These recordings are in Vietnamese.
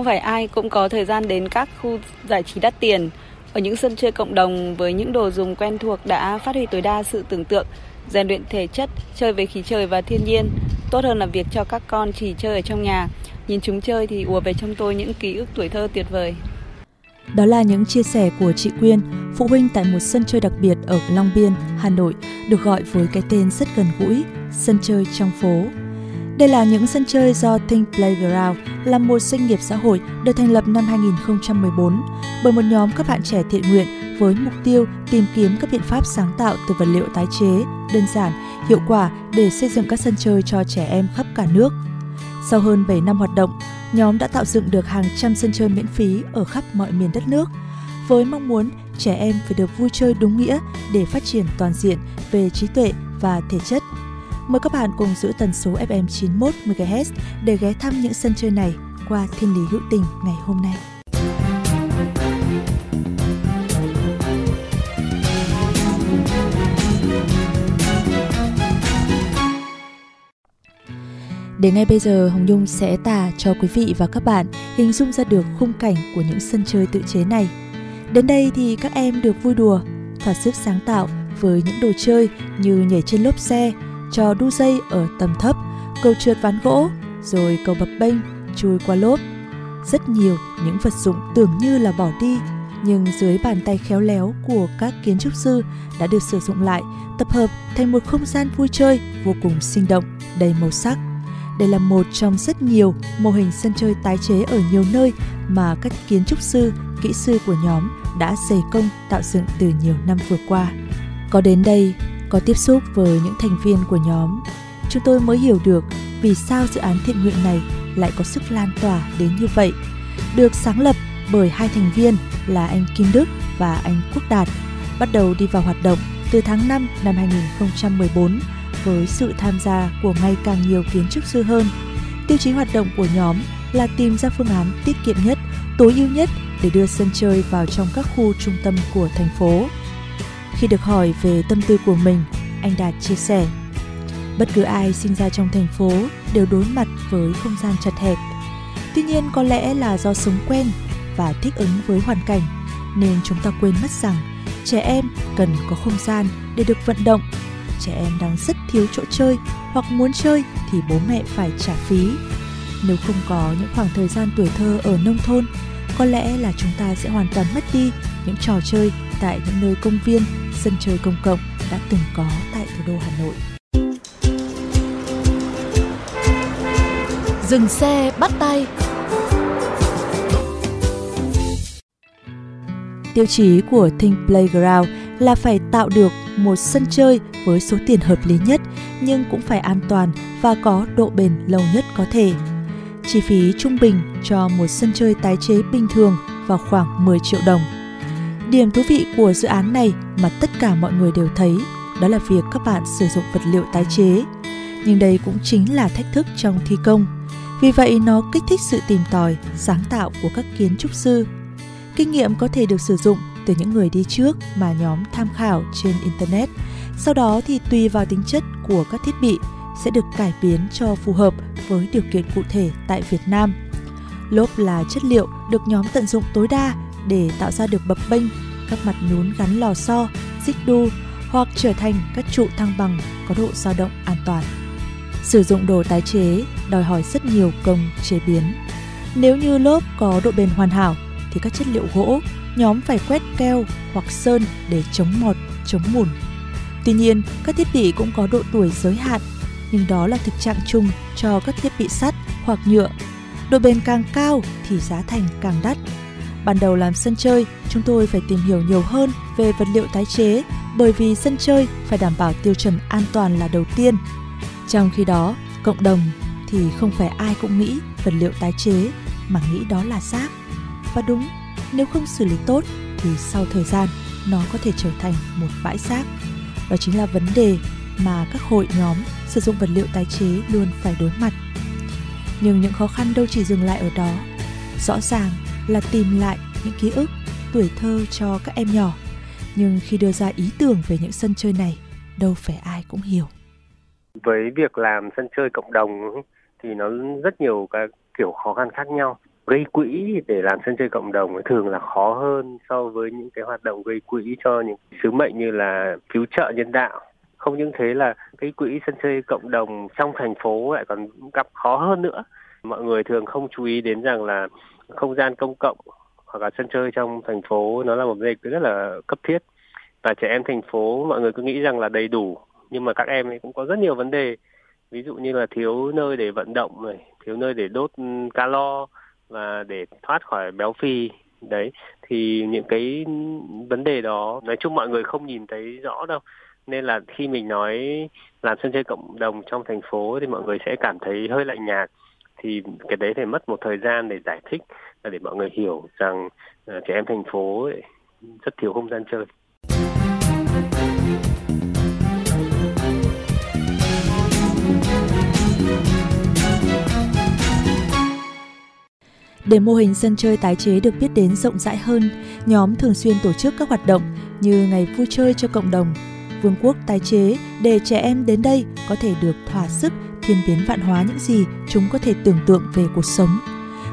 Không phải ai cũng có thời gian đến các khu giải trí đắt tiền. Ở những sân chơi cộng đồng với những đồ dùng quen thuộc đã phát huy tối đa sự tưởng tượng, rèn luyện thể chất, chơi với khí trời và thiên nhiên. Tốt hơn là việc cho các con chỉ chơi ở trong nhà. Nhìn chúng chơi thì ùa về trong tôi những ký ức tuổi thơ tuyệt vời. Đó là những chia sẻ của chị Quyên, phụ huynh tại một sân chơi đặc biệt ở Long Biên, Hà Nội, được gọi với cái tên rất gần gũi, sân chơi trong phố. Đây là những sân chơi do Think Playground, là một doanh nghiệp xã hội được thành lập năm 2014 bởi một nhóm các bạn trẻ thiện nguyện với mục tiêu tìm kiếm các biện pháp sáng tạo từ vật liệu tái chế, đơn giản, hiệu quả để xây dựng các sân chơi cho trẻ em khắp cả nước. Sau hơn 7 năm hoạt động, nhóm đã tạo dựng được hàng trăm sân chơi miễn phí ở khắp mọi miền đất nước với mong muốn trẻ em phải được vui chơi đúng nghĩa để phát triển toàn diện về trí tuệ và thể chất. Mời các bạn cùng giữ tần số FM 91 MHz để ghé thăm những sân chơi này qua Thiên lý hữu tình ngày hôm nay. Để ngay bây giờ Hồng Nhung sẽ tả cho quý vị và các bạn hình dung ra được khung cảnh của những sân chơi tự chế này. Đến đây thì các em được vui đùa, thỏa sức sáng tạo với những đồ chơi như nhảy trên lốp xe, trò đu dây ở tầm thấp, cầu trượt ván gỗ, rồi cầu bập bênh, chui qua lốp. Rất nhiều những vật dụng tưởng như là bỏ đi, nhưng dưới bàn tay khéo léo của các kiến trúc sư đã được sử dụng lại, tập hợp thành một không gian vui chơi vô cùng sinh động, đầy màu sắc. Đây là một trong rất nhiều mô hình sân chơi tái chế ở nhiều nơi mà các kiến trúc sư, kỹ sư của nhóm đã dày công tạo dựng từ nhiều năm vừa qua. Có đến đây, có tiếp xúc với những thành viên của nhóm, chúng tôi mới hiểu được vì sao dự án thiện nguyện này lại có sức lan tỏa đến như vậy. Được sáng lập bởi hai thành viên là anh Kim Đức và anh Quốc Đạt, bắt đầu đi vào hoạt động từ tháng 5 năm 2014 với sự tham gia của ngày càng nhiều kiến trúc sư hơn. Tiêu chí hoạt động của nhóm là tìm ra phương án tiết kiệm nhất, tối ưu nhất để đưa sân chơi vào trong các khu trung tâm của thành phố. Khi được hỏi về tâm tư của mình, anh Đạt chia sẻ Bất cứ ai sinh ra trong thành phố đều đối mặt với không gian chật hẹp. Tuy nhiên có lẽ là do sống quen và thích ứng với hoàn cảnh nên chúng ta quên mất rằng trẻ em cần có không gian để được vận động trẻ em đang rất thiếu chỗ chơi hoặc muốn chơi thì bố mẹ phải trả phí. Nếu không có những khoảng thời gian tuổi thơ ở nông thôn, có lẽ là chúng ta sẽ hoàn toàn mất đi những trò chơi tại những nơi công viên, sân chơi công cộng đã từng có tại thủ đô Hà Nội. Dừng xe bắt tay Tiêu chí của Think Playground là phải tạo được một sân chơi với số tiền hợp lý nhất nhưng cũng phải an toàn và có độ bền lâu nhất có thể. Chi phí trung bình cho một sân chơi tái chế bình thường vào khoảng 10 triệu đồng. Điểm thú vị của dự án này mà tất cả mọi người đều thấy đó là việc các bạn sử dụng vật liệu tái chế. Nhưng đây cũng chính là thách thức trong thi công. Vì vậy nó kích thích sự tìm tòi, sáng tạo của các kiến trúc sư. Kinh nghiệm có thể được sử dụng từ những người đi trước mà nhóm tham khảo trên internet. Sau đó thì tùy vào tính chất của các thiết bị sẽ được cải biến cho phù hợp với điều kiện cụ thể tại Việt Nam. Lốp là chất liệu được nhóm tận dụng tối đa để tạo ra được bập bênh, các mặt nhún gắn lò xo, xích đu hoặc trở thành các trụ thăng bằng có độ dao động an toàn. Sử dụng đồ tái chế đòi hỏi rất nhiều công chế biến. Nếu như lốp có độ bền hoàn hảo thì các chất liệu gỗ nhóm phải quét keo hoặc sơn để chống mọt, chống mùn. Tuy nhiên, các thiết bị cũng có độ tuổi giới hạn, nhưng đó là thực trạng chung cho các thiết bị sắt hoặc nhựa. Độ bền càng cao thì giá thành càng đắt. Ban đầu làm sân chơi, chúng tôi phải tìm hiểu nhiều hơn về vật liệu tái chế bởi vì sân chơi phải đảm bảo tiêu chuẩn an toàn là đầu tiên. Trong khi đó, cộng đồng thì không phải ai cũng nghĩ vật liệu tái chế mà nghĩ đó là rác. Và đúng, nếu không xử lý tốt thì sau thời gian nó có thể trở thành một bãi rác. Đó chính là vấn đề mà các hội nhóm sử dụng vật liệu tái chế luôn phải đối mặt. Nhưng những khó khăn đâu chỉ dừng lại ở đó. Rõ ràng là tìm lại những ký ức, tuổi thơ cho các em nhỏ. Nhưng khi đưa ra ý tưởng về những sân chơi này, đâu phải ai cũng hiểu. Với việc làm sân chơi cộng đồng thì nó rất nhiều các kiểu khó khăn khác nhau gây quỹ để làm sân chơi cộng đồng thường là khó hơn so với những cái hoạt động gây quỹ cho những sứ mệnh như là cứu trợ nhân đạo không những thế là cái quỹ sân chơi cộng đồng trong thành phố lại còn gặp khó hơn nữa mọi người thường không chú ý đến rằng là không gian công cộng hoặc là sân chơi trong thành phố nó là một vấn đề rất là cấp thiết. Và trẻ em thành phố, mọi người cứ nghĩ rằng là đầy đủ, nhưng mà các em ấy cũng có rất nhiều vấn đề. Ví dụ như là thiếu nơi để vận động này, thiếu nơi để đốt ừ, calo và để thoát khỏi béo phì. Đấy, thì những cái vấn đề đó, nói chung mọi người không nhìn thấy rõ đâu. Nên là khi mình nói làm sân chơi cộng đồng trong thành phố thì mọi người sẽ cảm thấy hơi lạnh nhạt thì cái đấy phải mất một thời gian để giải thích để mọi người hiểu rằng ờ, trẻ em thành phố ấy rất thiếu không gian chơi. Để mô hình sân chơi tái chế được biết đến rộng rãi hơn, nhóm thường xuyên tổ chức các hoạt động như ngày vui chơi cho cộng đồng, vương quốc tái chế để trẻ em đến đây có thể được thỏa sức thiên biến vạn hóa những gì chúng có thể tưởng tượng về cuộc sống.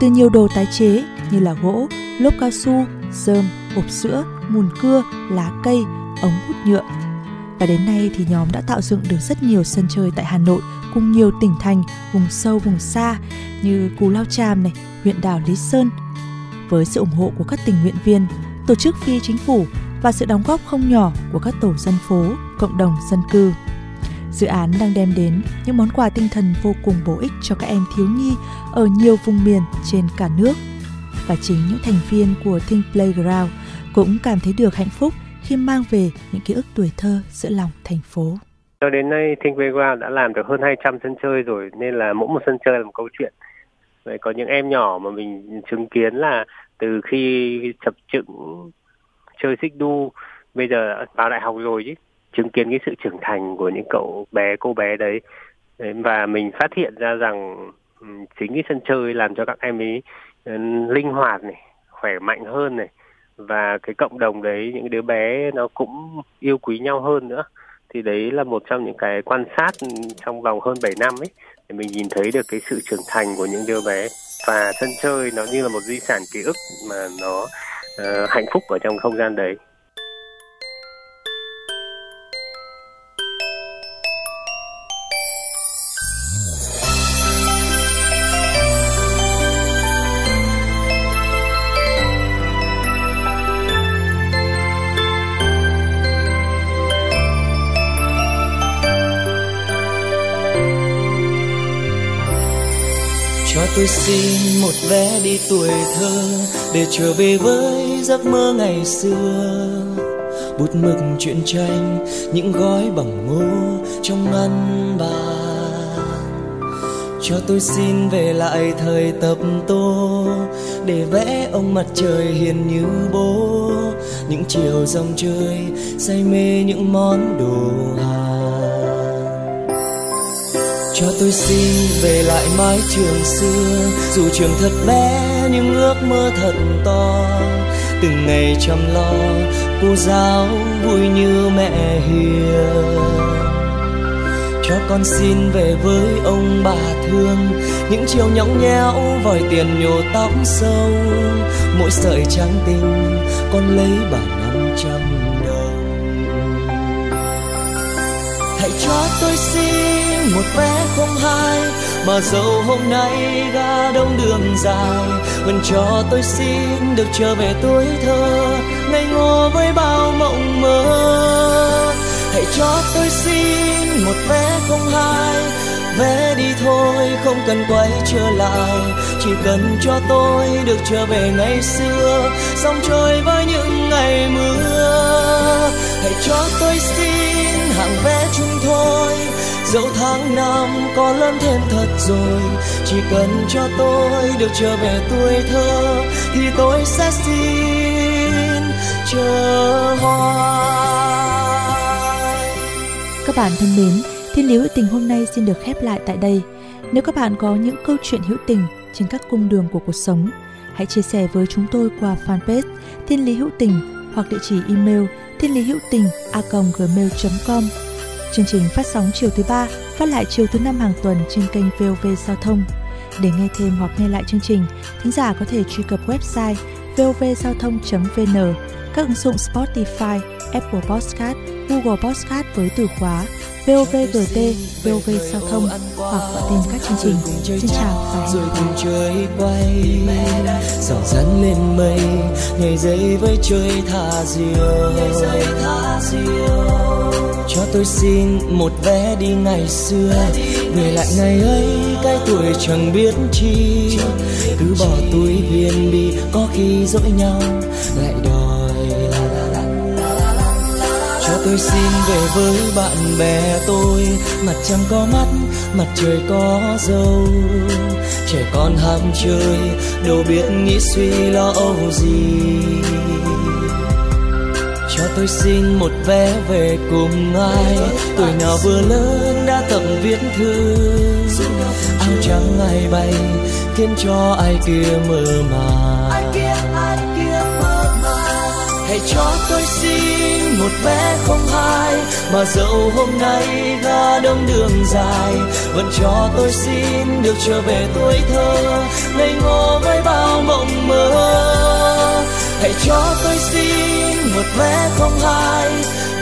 Từ nhiều đồ tái chế như là gỗ, lốp cao su, rơm, hộp sữa, mùn cưa, lá cây, ống hút nhựa. Và đến nay thì nhóm đã tạo dựng được rất nhiều sân chơi tại Hà Nội cùng nhiều tỉnh thành, vùng sâu, vùng xa như Cù Lao Tràm này, huyện đảo Lý Sơn. Với sự ủng hộ của các tình nguyện viên, tổ chức phi chính phủ và sự đóng góp không nhỏ của các tổ dân phố, cộng đồng dân cư. Dự án đang đem đến những món quà tinh thần vô cùng bổ ích cho các em thiếu nhi ở nhiều vùng miền trên cả nước. Và chính những thành viên của Think Playground cũng cảm thấy được hạnh phúc khi mang về những ký ức tuổi thơ giữa lòng thành phố. Cho đến nay, Think Playground đã làm được hơn 200 sân chơi rồi, nên là mỗi một sân chơi là một câu chuyện. Vậy có những em nhỏ mà mình chứng kiến là từ khi chập chững chơi xích đu, bây giờ vào đại học rồi chứ, chứng kiến cái sự trưởng thành của những cậu bé cô bé đấy. Và mình phát hiện ra rằng ừ, chính cái sân chơi làm cho các em ấy ừ, linh hoạt này khỏe mạnh hơn này. Và cái cộng đồng đấy những đứa bé nó cũng yêu quý nhau hơn nữa. Thì đấy là một trong những cái quan sát trong vòng hơn 7 năm ấy để mình nhìn thấy được cái sự trưởng thành của những đứa bé. Và sân chơi nó như là một di sản ký ức mà nó uh, hạnh phúc ở trong không gian đấy. Cho tôi xin một vé đi tuổi thơ để trở về với giấc mơ ngày xưa. Bút mực truyện tranh, những gói bằng ngô trong ngăn bàn. Cho tôi xin về lại thời tập tô để vẽ ông mặt trời hiền như bố. Những chiều dòng chơi say mê những món đồ hàng cho tôi xin về lại mái trường xưa. Dù trường thật bé, nhưng ước mơ thật to. Từng ngày chăm lo, cô giáo vui như mẹ hiền. Cho con xin về với ông bà thương. Những chiều nhõng nhẽo, vòi tiền nhổ tóc sâu. Mỗi sợi trắng tinh, con lấy bằng năm trăm đồng. Hãy cho tôi xin một vé không hai, mà dẫu hôm nay ga đông đường dài, vẫn cho tôi xin được trở về tuổi thơ. Ngây ngô với bao mộng mơ, hãy cho tôi xin một vé không hai. Vé đi thôi, không cần quay trở lại, chỉ cần cho tôi được trở về ngày xưa. Sóng trôi với những ngày mưa, hãy cho tôi xin hàng vé chung thôi dẫu tháng năm có lớn thêm thật rồi, chỉ cần cho tôi được trở về tuổi thơ, thì tôi sẽ xin chờ hoài. Các bạn thân mến, thiên lý hữu tình hôm nay xin được khép lại tại đây. Nếu các bạn có những câu chuyện hữu tình trên các cung đường của cuộc sống, hãy chia sẻ với chúng tôi qua fanpage thiên lý hữu tình hoặc địa chỉ email thiên lý hữu tình a gmail com. Chương trình phát sóng chiều thứ ba, phát lại chiều thứ năm hàng tuần trên kênh VOV Giao thông. Để nghe thêm hoặc nghe lại chương trình, thính giả có thể truy cập website vovgiao thông.vn, các ứng dụng Spotify, Apple Podcast, Google Podcast với từ khóa VOVGT, VOV Giao thông hoặc gọi tên các chương trình. Xin chào và hẹn gặp lại. trời quay dòng dẫn lên mây nhảy dây với trời thả diều cho tôi xin một vé đi ngày xưa. Về lại ngày ấy, cái tuổi chẳng biết chi. Cứ bỏ túi viên bi có khi dỗi nhau, lại đòi. Cho tôi xin về với bạn bè tôi. Mặt trăng có mắt, mặt trời có dâu. Trẻ con ham chơi, đâu biết nghĩ suy lo âu gì tôi xin một vé về cùng ai. Tuổi nào vừa lớn đã tập viết thư. Áo trắng ai bay khiến cho ai kia mơ màng. Hãy cho tôi xin một vé không hai mà dẫu hôm nay ga đông đường dài vẫn cho tôi xin được trở về tuổi thơ. Ngây ngô với bao mộng mơ hãy cho tôi xin một vé không hai.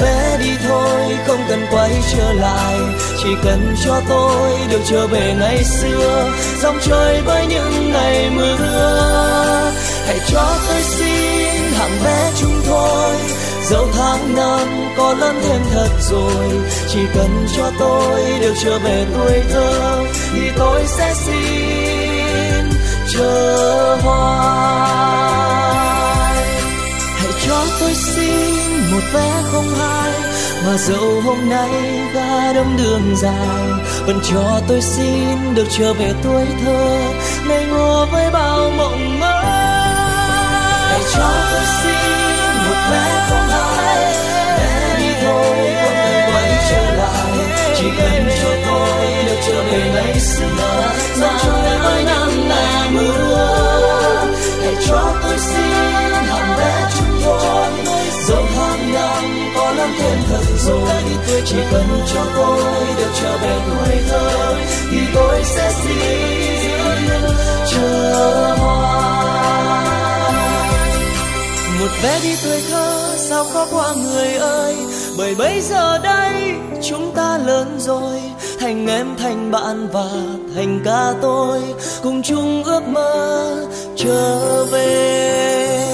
Vé đi thôi, không cần quay trở lại. Chỉ cần cho tôi được trở về ngày xưa. Dòng trời với những ngày mưa hãy cho tôi xin hạng vé chung thôi. Dẫu tháng năm có lớn thêm thật rồi. Chỉ cần cho tôi được trở về tuổi thơ, thì tôi sẽ xin chờ hoa cho tôi xin một vé không hai, mà dẫu hôm nay ga đông đường dài, vẫn cho tôi xin được trở về tuổi thơ ngây ngô với bao mộng mơ. Hãy cho tôi xin một vé không hai, để đi thôi, không cần quay trở lại, chỉ cần cho tôi được trở về ngày xưa. Cho trôi với năm ngày mưa rồi chỉ cần cho tôi được trở về tuổi thơ. Thì tôi sẽ xin chờ hoài. Một vé đi tuổi thơ sao khó qua người ơi? Bởi bây giờ đây chúng ta lớn rồi. Thành em, thành bạn và thành ca tôi. Cùng chung ước mơ trở về.